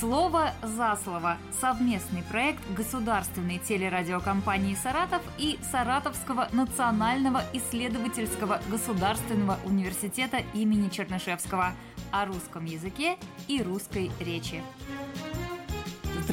Слово за слово. Совместный проект государственной телерадиокомпании «Саратов» и Саратовского национального исследовательского государственного университета имени Чернышевского о русском языке и русской речи.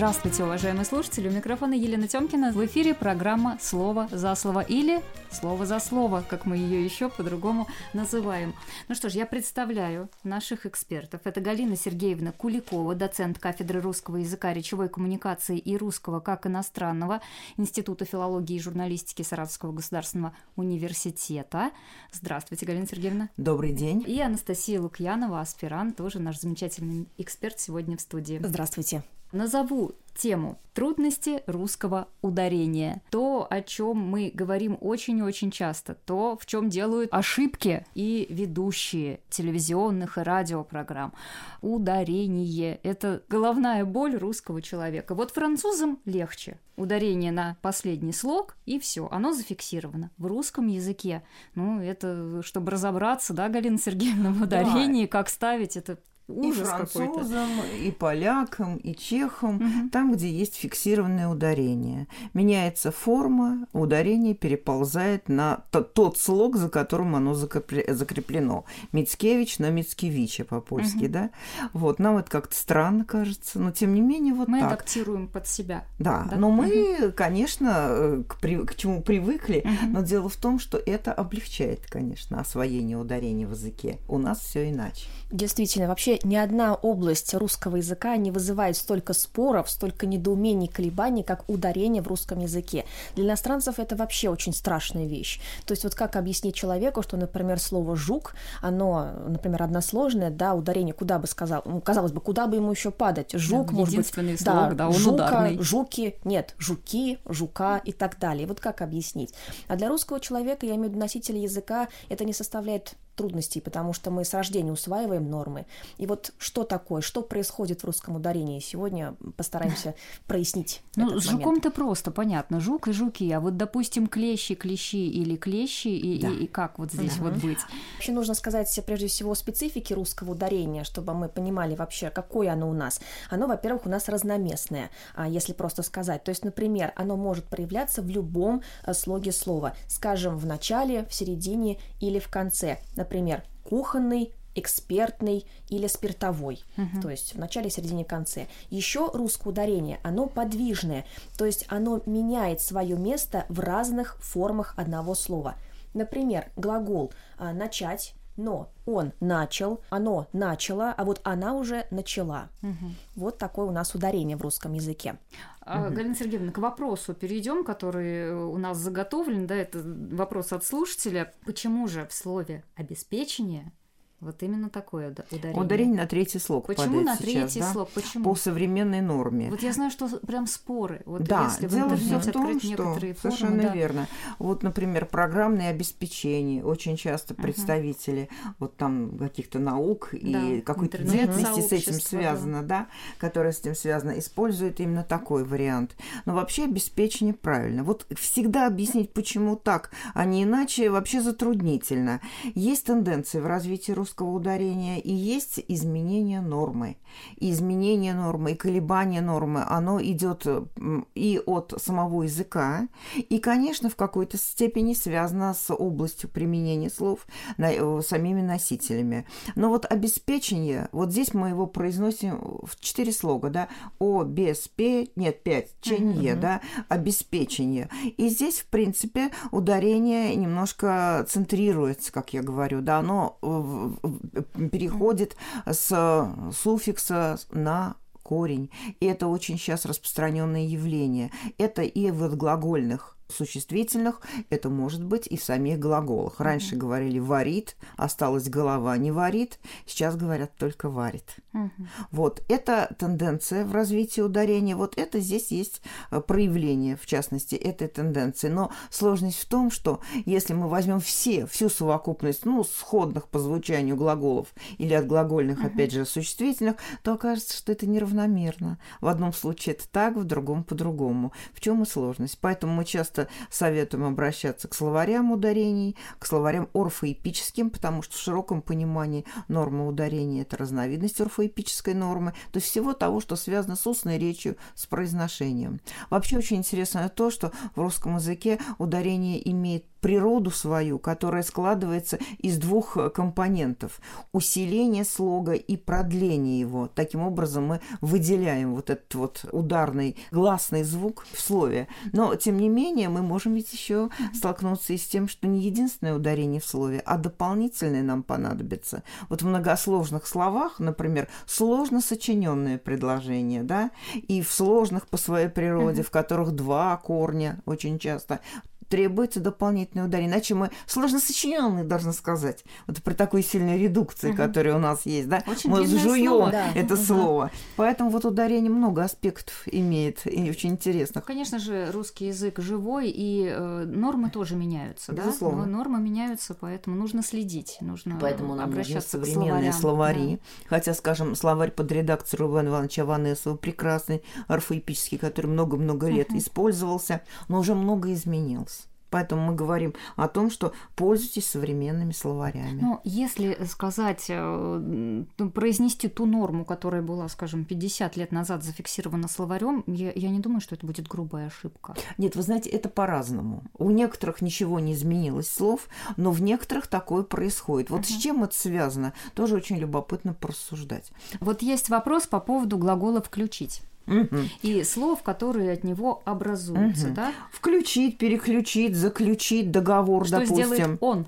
Здравствуйте, уважаемые слушатели! У микрофона Елена Тёмкина. В эфире программа «Слово за слово» или «Слово за слово», как мы ее еще по-другому называем. Ну что ж, я представляю наших экспертов. Это Галина Сергеевна Куликова, доцент кафедры русского языка, речевой коммуникации и русского как иностранного Института филологии и журналистики Саратовского государственного университета. Здравствуйте, Галина Сергеевна. Добрый день. И Анастасия Лукьянова, аспирант, тоже наш замечательный эксперт сегодня в студии. Здравствуйте. Назову тему трудности русского ударения. То, о чем мы говорим очень-очень часто, то, в чем делают ошибки и ведущие телевизионных и радиопрограмм. Ударение – это головная боль русского человека. Вот французам легче. Ударение на последний слог, и все, оно зафиксировано. В русском языке, ну, это, чтобы разобраться, да, Галина Сергеевна, в ударении, да. как ставить, это Ужас и французам, и полякам, и чехам, угу. там, где есть фиксированное ударение. Меняется форма, ударение переползает на тот слог, за которым оно закреплено. Мицкевич на Мицкевича по-польски, угу. да? Вот, нам это как-то странно кажется, но тем не менее вот мы так. Мы адаптируем под себя. Да, да? но угу. мы, конечно, э, к, при, к чему привыкли, угу. но дело в том, что это облегчает, конечно, освоение ударения в языке. У нас все иначе. Действительно, вообще ни одна область русского языка не вызывает столько споров, столько недоумений, колебаний, как ударение в русском языке. Для иностранцев это вообще очень страшная вещь. То есть вот как объяснить человеку, что, например, слово «жук», оно, например, односложное, да, ударение куда бы сказал, ну, казалось бы, куда бы ему еще падать? Жук, да, может быть, слог, да, да, он жука, ударный. жуки, нет, жуки, жука и так далее. Вот как объяснить? А для русского человека, я имею в виду носителя языка, это не составляет трудностей, потому что мы с рождения усваиваем нормы. И вот что такое, что происходит в русском ударении, сегодня постараемся прояснить. Ну, с жуком-то просто, понятно, жук и жуки, а вот, допустим, клещи, клещи или клещи, и, да. и, и как вот здесь да. вот быть? Вообще нужно сказать прежде всего специфики русского ударения, чтобы мы понимали вообще, какое оно у нас. Оно, во-первых, у нас разноместное, а если просто сказать. То есть, например, оно может проявляться в любом э, слоге слова, скажем, в начале, в середине или в конце например, кухонный, экспертный или спиртовой, угу. то есть в начале, середине, конце. Еще русское ударение, оно подвижное, то есть оно меняет свое место в разных формах одного слова. Например, глагол а, начать, но он начал, оно начало, а вот она уже начала. Угу. Вот такое у нас ударение в русском языке. А, угу. Галина Сергеевна, к вопросу перейдем, который у нас заготовлен, да, это вопрос от слушателя. Почему же в слове обеспечение вот именно такое ударение. Ударение на третий слог. Почему на сейчас, третий да? слог? Почему? По современной норме. Вот я знаю, что прям споры. Вот да, если дело все в том, что совершенно да. верно. Вот, например, программное обеспечение. Очень часто представители uh-huh. вот там каких-то наук да, и какой-то деятельности с этим связано, да. да, которая с этим связана, используют именно такой вариант. Но вообще обеспечение правильно. Вот всегда объяснить, почему так, а не иначе, вообще затруднительно. Есть тенденции в развитии русского русского ударения и есть изменение нормы. И изменение нормы и колебание нормы, оно идет и от самого языка, и, конечно, в какой-то степени связано с областью применения слов э, самими носителями. Но вот обеспечение, вот здесь мы его произносим в четыре слога, да, о, без, пе, нет, пять, ченье, uh-huh. да, обеспечение. И здесь, в принципе, ударение немножко центрируется, как я говорю, да, оно переходит с суффикса на корень. И это очень сейчас распространенное явление. Это и в глагольных существительных, это может быть и в самих глаголах. Раньше mm-hmm. говорили «варит», осталась голова не варит, сейчас говорят только «варит». Mm-hmm. Вот, это тенденция в развитии ударения, вот это здесь есть э, проявление, в частности, этой тенденции. Но сложность в том, что если мы возьмем все, всю совокупность, ну, сходных по звучанию глаголов или от глагольных, mm-hmm. опять же, существительных, то окажется, что это неравномерно. В одном случае это так, в другом по-другому. В чем и сложность? Поэтому мы часто часто советуем обращаться к словарям ударений, к словарям орфоэпическим, потому что в широком понимании норма ударения – это разновидность орфоэпической нормы, то есть всего того, что связано с устной речью, с произношением. Вообще очень интересно то, что в русском языке ударение имеет природу свою, которая складывается из двух э, компонентов – усиление слога и продление его. Таким образом мы выделяем вот этот вот ударный гласный звук в слове. Но, тем не менее, мы можем ведь еще столкнуться и с тем, что не единственное ударение в слове, а дополнительное нам понадобится. Вот в многосложных словах, например, сложно сочиненное предложение, да, и в сложных по своей природе, в которых два корня очень часто, требуется дополнительный удар. Иначе мы сложно сочиненные, должны сказать. Вот при такой сильной редукции, угу. которая у нас есть, да, очень мы жуем да. это угу. слово. Поэтому вот ударение много аспектов имеет и очень интересно. Конечно же, русский язык живой, и э, нормы тоже меняются, Безусловно. да? Нормы меняются, поэтому нужно следить, нужно Поэтому нам обращаться нужны современные словари. Да. Хотя, скажем, словарь под редакцией Рубена Ивановича Ванесова прекрасный, орфоэпический, который много-много лет угу. использовался, но уже много изменился. Поэтому мы говорим о том, что пользуйтесь современными словарями. Ну, если сказать, э, произнести ту норму, которая была, скажем, 50 лет назад зафиксирована словарем, я, я не думаю, что это будет грубая ошибка. Нет, вы знаете, это по-разному. У некоторых ничего не изменилось слов, но в некоторых такое происходит. Вот uh-huh. с чем это связано, тоже очень любопытно порассуждать. Вот есть вопрос по поводу глагола «включить» угу. и слов, которые от него образуются, угу. да? Включить, переключить, заключить договор, Что допустим. сделает он?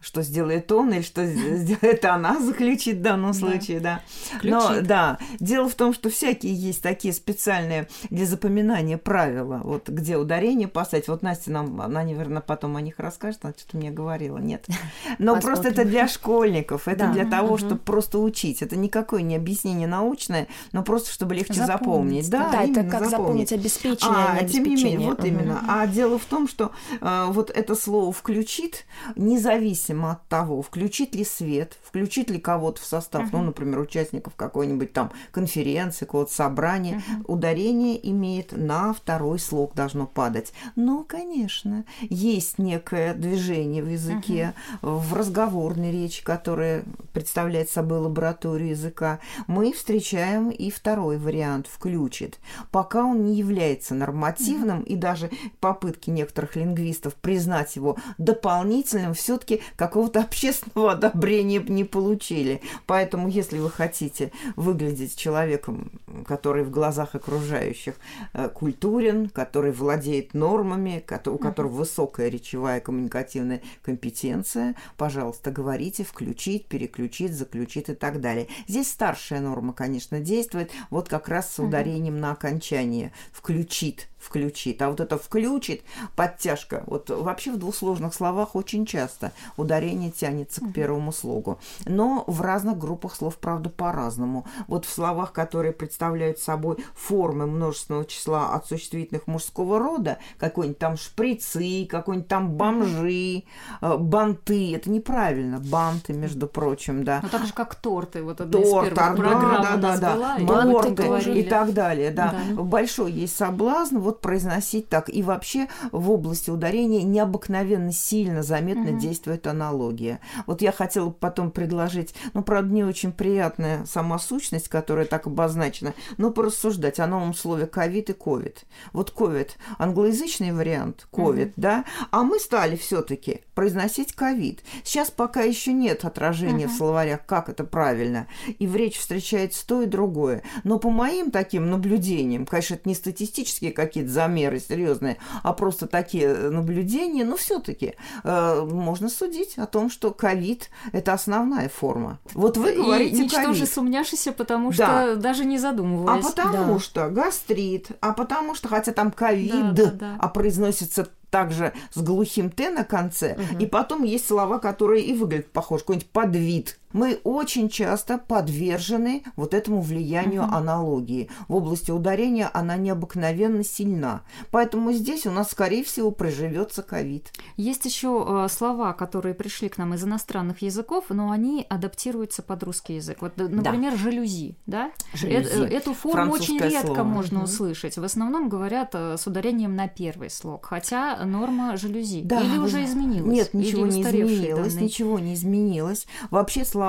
Что сделает он или что сделает она, заключит в данном случае, да. Но да, дело в том, что всякие есть такие специальные для запоминания правила, вот где ударение поставить. Вот Настя нам, она, наверное, потом о них расскажет, она что-то мне говорила, нет. Но просто это для школьников, это для того, чтобы просто учить. Это никакое не объяснение научное, но просто чтобы легче запомнить. Да, да это как запомнить обеспечение, а, тем не менее, вот именно. А дело в том, что э, вот это слово включит, независимо зависимо от того, включить ли свет, включить ли кого-то в состав, uh-huh. ну, например, участников какой-нибудь там конференции, какого-то собрания, uh-huh. ударение имеет на второй слог должно падать. Но, конечно, есть некое движение в языке, uh-huh. в разговорной речи, которая представляет собой лабораторию языка. Мы встречаем и второй вариант включит. Пока он не является нормативным, uh-huh. и даже попытки некоторых лингвистов признать его дополнительным, все-таки какого-то общественного одобрения не получили. Поэтому, если вы хотите выглядеть человеком, который в глазах окружающих э, культурен, который владеет нормами, у которого высокая речевая коммуникативная компетенция, пожалуйста, говорите, включить, переключить, заключить и так далее. Здесь старшая норма, конечно, действует, вот как раз с ударением на окончание. Включит включит. А вот это включит, подтяжка, вот вообще в двусложных словах очень часто ударение тянется к первому слогу. Но в разных группах слов, правда, по-разному. Вот в словах, которые представляют собой формы множественного числа от существительных мужского рода, какой-нибудь там шприцы, какой-нибудь там бомжи, э, банты, это неправильно, банты, между прочим, да. Ну так же, как торты, вот одна Торт, из первых программ да, да, да, да, торты и так далее, да. да. Большой есть соблазн вот произносить так. И вообще в области ударения необыкновенно сильно заметно угу. действует аналогия. Вот я хотела потом предложить, ну, правда, не очень приятная сама сущность, которая так обозначена, но порассуждать о новом слове ковид и ковид. Вот ковид англоязычный вариант ковид, угу. да, а мы стали все-таки произносить ковид. Сейчас пока еще нет отражения угу. в словарях, как это правильно, и в речь встречается то и другое. Но по моим таким наблюдениям, конечно, это не статистические какие какие-то замеры серьезные, а просто такие наблюдения, но все-таки э, можно судить о том, что ковид – это основная форма. Вот вы говорите И ничтоже сумняшися, потому что да. даже не задумываясь. А потому да. что гастрит, а потому что, хотя там ковид, да, да, да. а произносится также с глухим «т» на конце, угу. и потом есть слова, которые и выглядят похож, какой-нибудь подвид мы очень часто подвержены вот этому влиянию угу. аналогии. В области ударения она необыкновенно сильна. Поэтому здесь у нас, скорее всего, проживется ковид. Есть еще э, слова, которые пришли к нам из иностранных языков, но они адаптируются под русский язык. Вот, например, да. жалюзи, да? Жалюзи. Э, эту форму очень редко слово. можно угу. услышать. В основном говорят э, с ударением на первый слог, хотя норма жалюзи. Да, Или уже изменилась? Нет, ничего не изменилось, данные? ничего не изменилось. Вообще слова,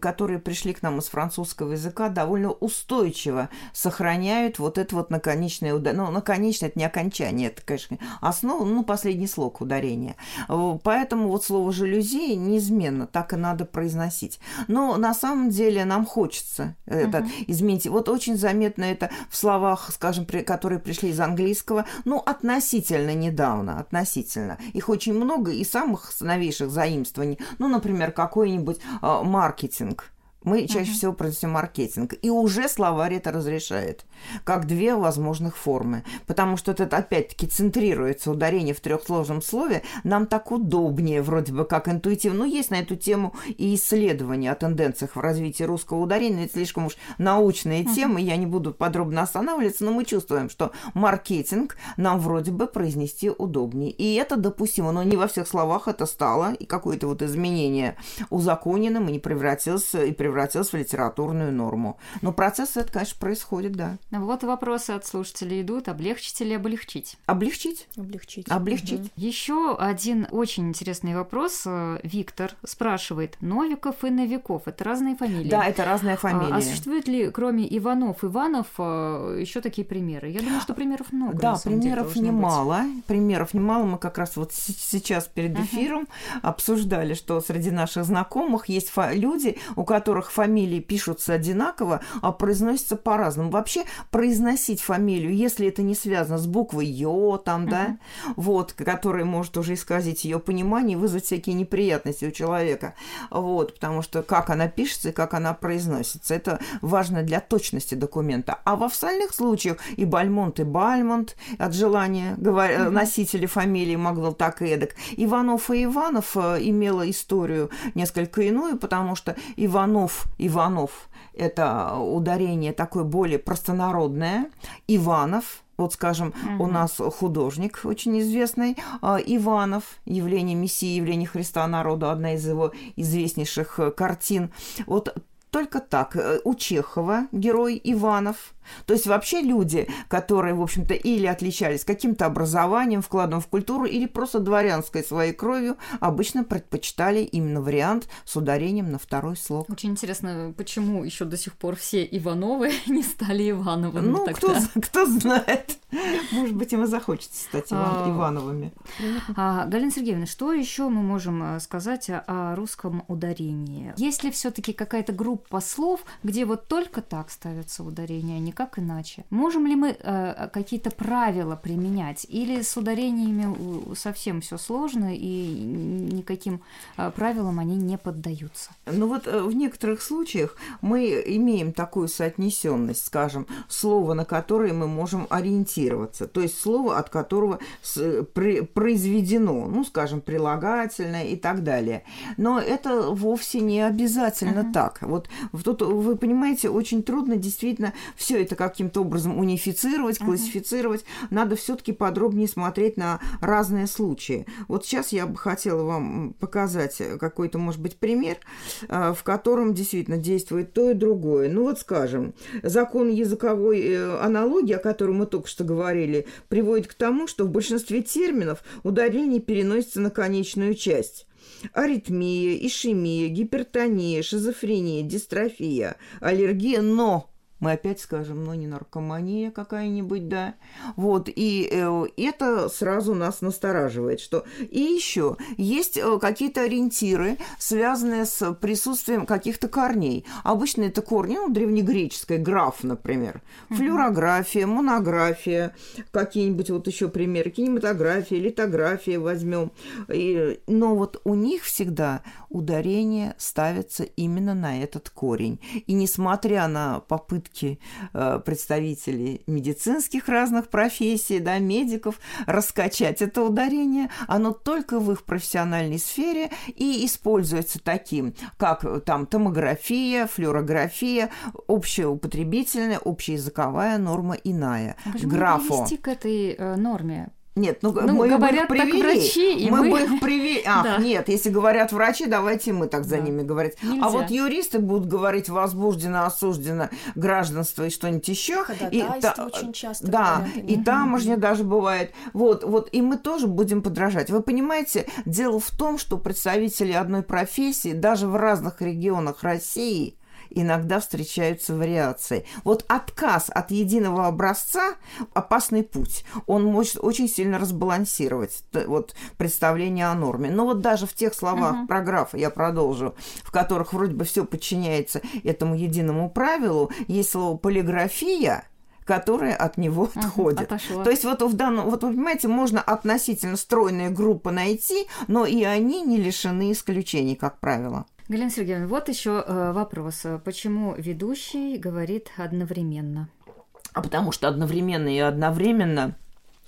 которые пришли к нам из французского языка, довольно устойчиво сохраняют вот это вот наконечное ударение. Ну, наконечное – это не окончание, это, конечно, основа, ну, последний слог ударения. Поэтому вот слово «жалюзи» неизменно так и надо произносить. Но на самом деле нам хочется это угу. изменить. Вот очень заметно это в словах, скажем, которые пришли из английского, ну, относительно недавно, относительно. Их очень много и самых новейших заимствований. Ну, например, какой-нибудь э, маркетинг – мы чаще uh-huh. всего произносим маркетинг. И уже словарь это разрешает, как две возможных формы. Потому что это опять-таки центрируется ударение в трехсложном слове. Нам так удобнее, вроде бы как интуитивно. Ну, есть на эту тему и исследования о тенденциях в развитии русского ударения. Это слишком уж научные uh-huh. темы, я не буду подробно останавливаться, но мы чувствуем, что маркетинг нам вроде бы произнести удобнее. И это допустимо, но не во всех словах это стало, и какое-то вот изменение узаконенным и не превратилось и превратилось превратилась в литературную норму. Но процесс это, конечно, происходит, да. Вот вопросы от слушателей идут. Облегчить или облегчить? Облегчить. Облегчить. Облегчить. Угу. Еще один очень интересный вопрос. Виктор спрашивает. Новиков и Новиков – это разные фамилии? Да, это разные фамилии. А, а существует ли, кроме Иванов, Иванов, э, еще такие примеры? Я думаю, что примеров много. Да, примеров деле, немало. Быть. Примеров немало. Мы как раз вот сейчас перед эфиром uh-huh. обсуждали, что среди наших знакомых есть люди, у которых которых фамилии пишутся одинаково, а произносятся по-разному. Вообще произносить фамилию, если это не связано с буквой Ё, там, uh-huh. да, вот, которая может уже исказить ее понимание и вызвать всякие неприятности у человека. Вот, потому что как она пишется и как она произносится, это важно для точности документа. А в остальных случаях и Бальмонт, и Бальмонт от желания говор... uh-huh. носители фамилии могло так и эдак. Иванов и Иванов э, имела историю несколько иную, потому что Иванов Иванов, Иванов – это ударение такое более простонародное. Иванов, вот, скажем, угу. у нас художник очень известный, а, Иванов, явление Мессии, явление Христа народу, одна из его известнейших э, картин. Вот только так. Э, у Чехова герой Иванов – то есть вообще люди, которые, в общем-то, или отличались каким-то образованием, вкладом в культуру, или просто дворянской своей кровью, обычно предпочитали именно вариант с ударением на второй слог. Очень интересно, почему еще до сих пор все Ивановы не стали Ивановыми Ну, кто, кто знает. Может быть, им и захочется стать Иван, а, Ивановыми. А, Галина Сергеевна, что еще мы можем э, сказать о русском ударении? Есть ли все-таки какая-то группа слов, где вот только так ставятся ударения, а никак иначе. Можем ли мы э, какие-то правила применять? Или с ударениями совсем все сложно и никаким э, правилам они не поддаются? Ну вот э, в некоторых случаях мы имеем такую соотнесенность, скажем, слово, на которое мы можем ориентироваться, то есть слово, от которого при, произведено, ну, скажем, прилагательное и так далее. Но это вовсе не обязательно uh-huh. так. Вот тут, вы понимаете, очень трудно действительно все это каким-то образом унифицировать, классифицировать, uh-huh. надо все-таки подробнее смотреть на разные случаи. Вот сейчас я бы хотела вам показать какой-то, может быть, пример, э, в котором действительно действует то и другое. Ну вот, скажем, закон языковой э, аналогии, о котором мы только что говорили, приводит к тому, что в большинстве терминов ударение переносится на конечную часть аритмия, ишемия, гипертония, шизофрения, дистрофия, аллергия, но мы опять скажем, ну, не наркомания какая-нибудь, да. Вот, и э, это сразу нас настораживает, что... И еще есть э, какие-то ориентиры, связанные с присутствием каких-то корней. Обычно это корни, ну, древнегреческой, граф, например. Флюорография, монография, какие-нибудь вот еще примеры, кинематография, литография возьмем. И, но вот у них всегда ударение ставится именно на этот корень. И несмотря на попытки попытки э, представителей медицинских разных профессий, да, медиков раскачать это ударение, оно только в их профессиональной сфере и используется таким, как там томография, флюорография, общеупотребительная, общеязыковая норма иная. А Графо. к этой э, норме? Нет, ну, ну мы говорят бы их привели. врачи, и мы, мы бы их привели. Ах, да. нет, если говорят врачи, давайте мы так за да. ними говорить. А Нельзя. А вот юристы будут говорить возбуждено, осуждено гражданство и что-нибудь еще. И та, очень часто. Да, говорят. и тамошнее даже бывает. Вот, вот, и мы тоже будем подражать. Вы понимаете, дело в том, что представители одной профессии даже в разных регионах России иногда встречаются вариации. Вот отказ от единого образца – опасный путь. Он может очень сильно разбалансировать вот, представление о норме. Но вот даже в тех словах uh-huh. прографа, я продолжу, в которых вроде бы все подчиняется этому единому правилу, есть слово «полиграфия», которая от него ага, отходит. Отошло. То есть вот в данном, вот вы понимаете, можно относительно стройные группы найти, но и они не лишены исключений, как правило. Галина Сергеевна, вот еще э, вопрос. Почему ведущий говорит одновременно? А потому что одновременно и одновременно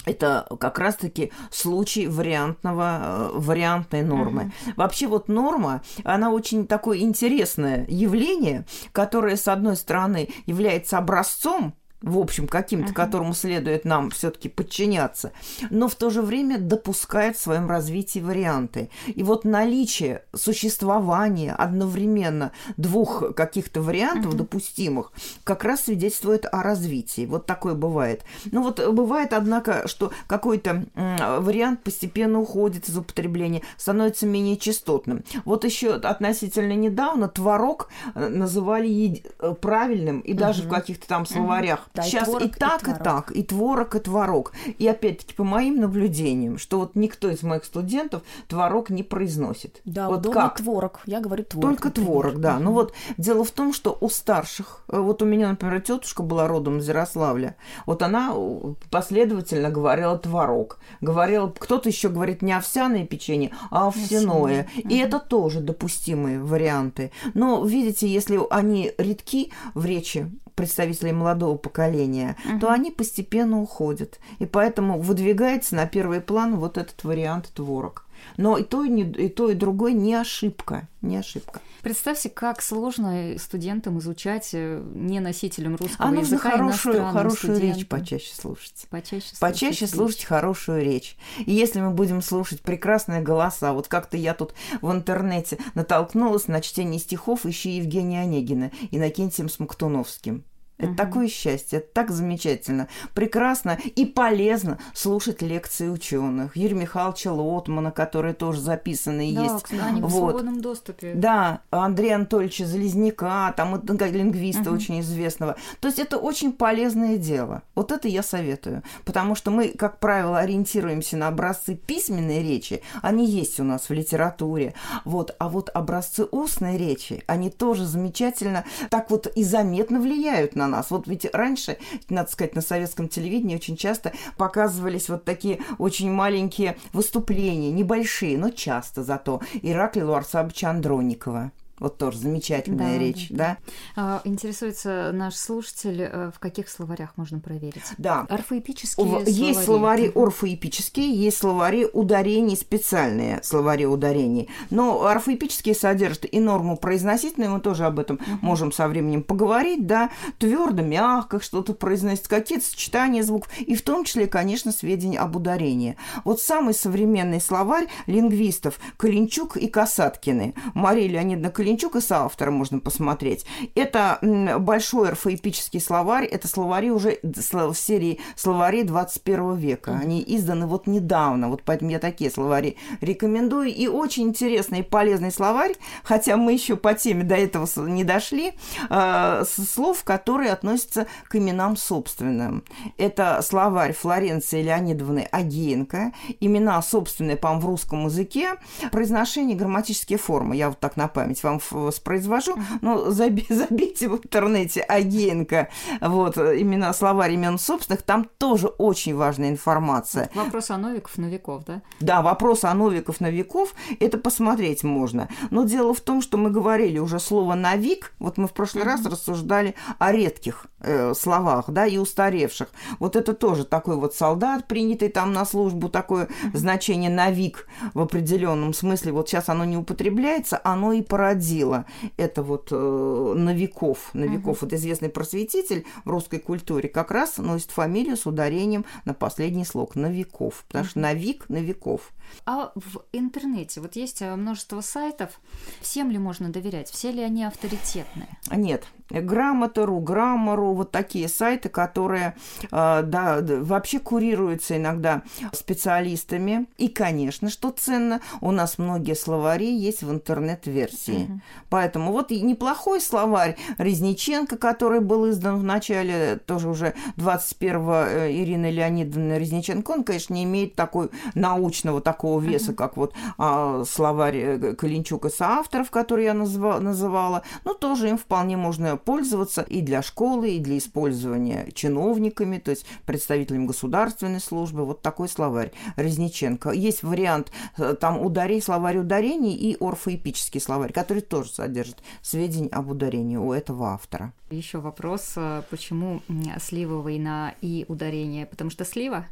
это как раз-таки случай вариантного, э, вариантной нормы. Uh-huh. Вообще вот норма, она очень такое интересное явление, которое, с одной стороны, является образцом в общем, каким-то, uh-huh. которому следует нам все-таки подчиняться, но в то же время допускает в своем развитии варианты. И вот наличие существования одновременно двух каких-то вариантов uh-huh. допустимых как раз свидетельствует о развитии. Вот такое бывает. Ну вот бывает, однако, что какой-то вариант постепенно уходит из употребления, становится менее частотным. Вот еще относительно недавно творог э, называли э, правильным, и uh-huh. даже в каких-то там словарях да, Сейчас и, творог, и так, и, и так, и творог, и творог. И опять-таки, по моим наблюдениям, что вот никто из моих студентов творог не произносит. Да, вот как? творог. Я говорю творог. Только например. творог, да. Угу. Ну вот дело в том, что у старших, э, вот у меня, например, тетушка была родом из Ярославля, вот она э, последовательно говорила творог. Говорила, кто-то еще говорит не овсяное печенье, а овсяное. Угу. И это тоже допустимые варианты. Но, видите, если они редки в речи, представителей молодого поколения, uh-huh. то они постепенно уходят. И поэтому выдвигается на первый план вот этот вариант творог. Но и то, и, не, и то, и другое не ошибка. Не ошибка. Представьте, как сложно студентам изучать э, не носителям русского а языка хорошую, хорошую речь почаще слушать. Почаще слушать, почаще слушать хорошую речь. И если мы будем слушать прекрасные голоса, вот как-то я тут в интернете натолкнулась на чтение стихов «Ищи Евгения Онегина» и Иннокентием Смоктуновским. Это угу. такое счастье, это так замечательно, прекрасно и полезно слушать лекции ученых. Юрия Михайловича Лотмана, которые тоже записаны да, есть. Да, они вот. в свободном доступе. Да, Андрея Анатольевича Залезняка, там лингвиста угу. очень известного. То есть это очень полезное дело. Вот это я советую. Потому что мы, как правило, ориентируемся на образцы письменной речи. Они есть у нас в литературе. Вот. А вот образцы устной речи, они тоже замечательно так вот и заметно влияют на нас. Вот ведь раньше, надо сказать, на советском телевидении очень часто показывались вот такие очень маленькие выступления, небольшие, но часто зато, Ираклия Луарсабовича Андроникова. Вот тоже замечательная да, речь, да. да? Интересуется наш слушатель, э, в каких словарях можно проверить? Да. Орфоэпические словари. Есть словари орфоэпические, есть словари ударений, специальные словари ударений. Но орфоэпические содержат и норму произносительную, мы тоже об этом угу. можем со временем поговорить, да, твердо, мягко что-то произносить, какие-то сочетания звуков, и в том числе, конечно, сведения об ударении. Вот самый современный словарь лингвистов Калинчук и Касаткины. Мария Леонидовна Калинчук Гринчук и соавтора можно посмотреть. Это большой орфоэпический словарь, это словари уже в серии словарей 21 века. Они изданы вот недавно, вот поэтому я такие словари рекомендую. И очень интересный и полезный словарь, хотя мы еще по теме до этого не дошли, э, слов, которые относятся к именам собственным. Это словарь Флоренции Леонидовны Агеенко, имена собственные, по в русском языке, произношение, грамматические формы, я вот так на память вам вам воспроизвожу, но забейте в интернете Агеенко, вот, имена словарь имен собственных, там тоже очень важная информация. Вопрос о новиков, новиков, да? Да, вопрос о новиков, новиков, это посмотреть можно. Но дело в том, что мы говорили уже слово «новик», вот мы в прошлый mm-hmm. раз рассуждали о редких э, словах, да, и устаревших. Вот это тоже такой вот солдат, принятый там на службу, такое значение «новик» в определенном смысле. Вот сейчас оно не употребляется, оно и породило это вот э, новиков. Новиков, mm-hmm. вот известный просветитель в русской культуре, как раз носит фамилию с ударением на последний слог «новиков», потому mm-hmm. что «новик» – «новиков». А в интернете вот есть э, множество сайтов. Всем ли можно доверять? Все ли они авторитетные? Нет. Грамота.ру, Граммару, вот такие сайты, которые э, да, вообще курируются иногда специалистами. И, конечно, что ценно, у нас многие словари есть в интернет-версии. Угу. Поэтому вот неплохой словарь Резниченко, который был издан в начале тоже уже 21-го э, Ирины Леонидовны Резниченко, он, конечно, не имеет такой научного такого веса, uh-huh. как вот а, словарь э, Калинчук и соавторов, который я назва- называла, но тоже им вполне можно пользоваться и для школы, и для использования чиновниками, то есть представителями государственной службы. Вот такой словарь Резниченко. Есть вариант э, там ударей, словарь ударений и орфоэпический словарь, который тоже содержит сведения об ударении у этого автора. Еще вопрос, э, почему сливовый на и ударение? Потому что слива?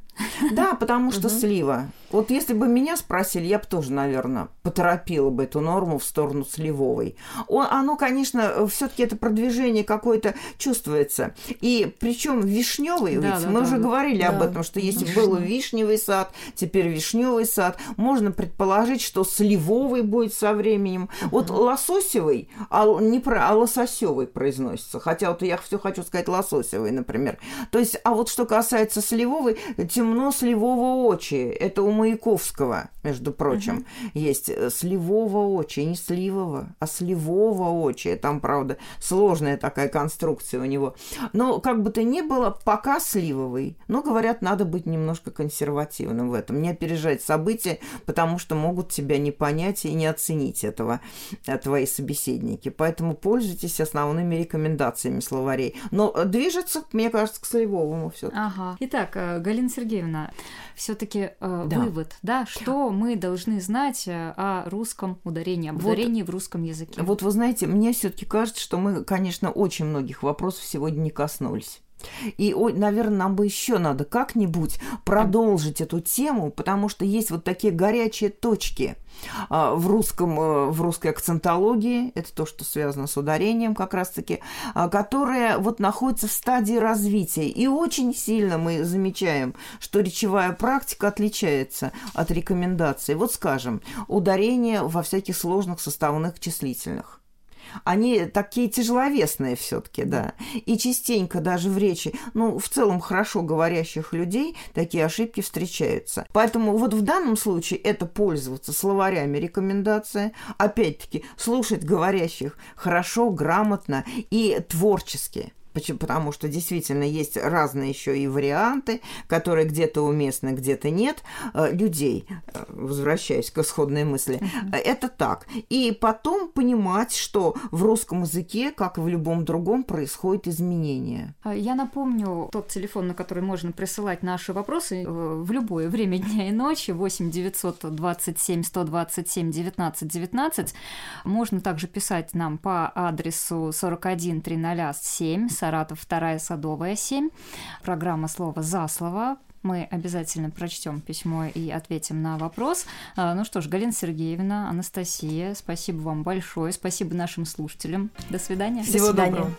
Да, потому что слива. Вот если бы меня спросили, я бы тоже, наверное, поторопила бы эту норму в сторону сливовой. Оно, конечно, все-таки это продвижение какое-то чувствуется. И причем вишневый, да, ведь да, мы да, уже да. говорили да. об этом, что если Вишня. был вишневый сад, теперь вишневый сад, можно предположить, что сливовый будет со временем. Вот лососевый, а не про, а лососевый произносится. Хотя вот я все хочу сказать лососевый, например. То есть, а вот что касается сливовой, темно сливово очи. Это у Маяковского, между прочим, uh-huh. есть э, сливово очи, не сливово, а сливово очи. Там, правда, сложная такая конструкция у него. Но как бы то ни было, пока сливовый. Но, говорят, надо быть немножко консервативным в этом, не опережать события, потому что могут тебя не понять и не оценить этого э, твои собеседники. Поэтому пользуйтесь основными рекомендациями словарей. Но движется, мне кажется, к сливовому все. Ага. Итак, э, Галина Сергеевна, Сергеевна, все-таки э, да. вывод, да, что мы должны знать э, о русском ударении, об вот, ударении в русском языке? Вот вы знаете, мне все-таки кажется, что мы, конечно, очень многих вопросов сегодня не коснулись. И, наверное, нам бы еще надо как-нибудь продолжить эту тему, потому что есть вот такие горячие точки а, в, русском, э, в русской акцентологии, это то, что связано с ударением как раз-таки, а, которые вот находятся в стадии развития. И очень сильно мы замечаем, что речевая практика отличается от рекомендаций. Вот скажем, ударение во всяких сложных составных числительных они такие тяжеловесные все-таки, да. И частенько даже в речи, ну, в целом хорошо говорящих людей такие ошибки встречаются. Поэтому вот в данном случае это пользоваться словарями рекомендация, опять-таки слушать говорящих хорошо, грамотно и творчески. Почему? Потому что действительно есть разные еще и варианты, которые где-то уместны, где-то нет, э, людей, э, возвращаясь к исходной мысли. Uh-huh. Это так. И потом понимать, что в русском языке, как и в любом другом, происходит изменение. Я напомню тот телефон, на который можно присылать наши вопросы в любое время дня и ночи, 8 927 127 19 19. Можно также писать нам по адресу 41 307 Саратов, вторая Садовая, 7. Программа «Слово за слово». Мы обязательно прочтем письмо и ответим на вопрос. А, ну что ж, Галина Сергеевна, Анастасия, спасибо вам большое. Спасибо нашим слушателям. До свидания. Всего До свидания. доброго.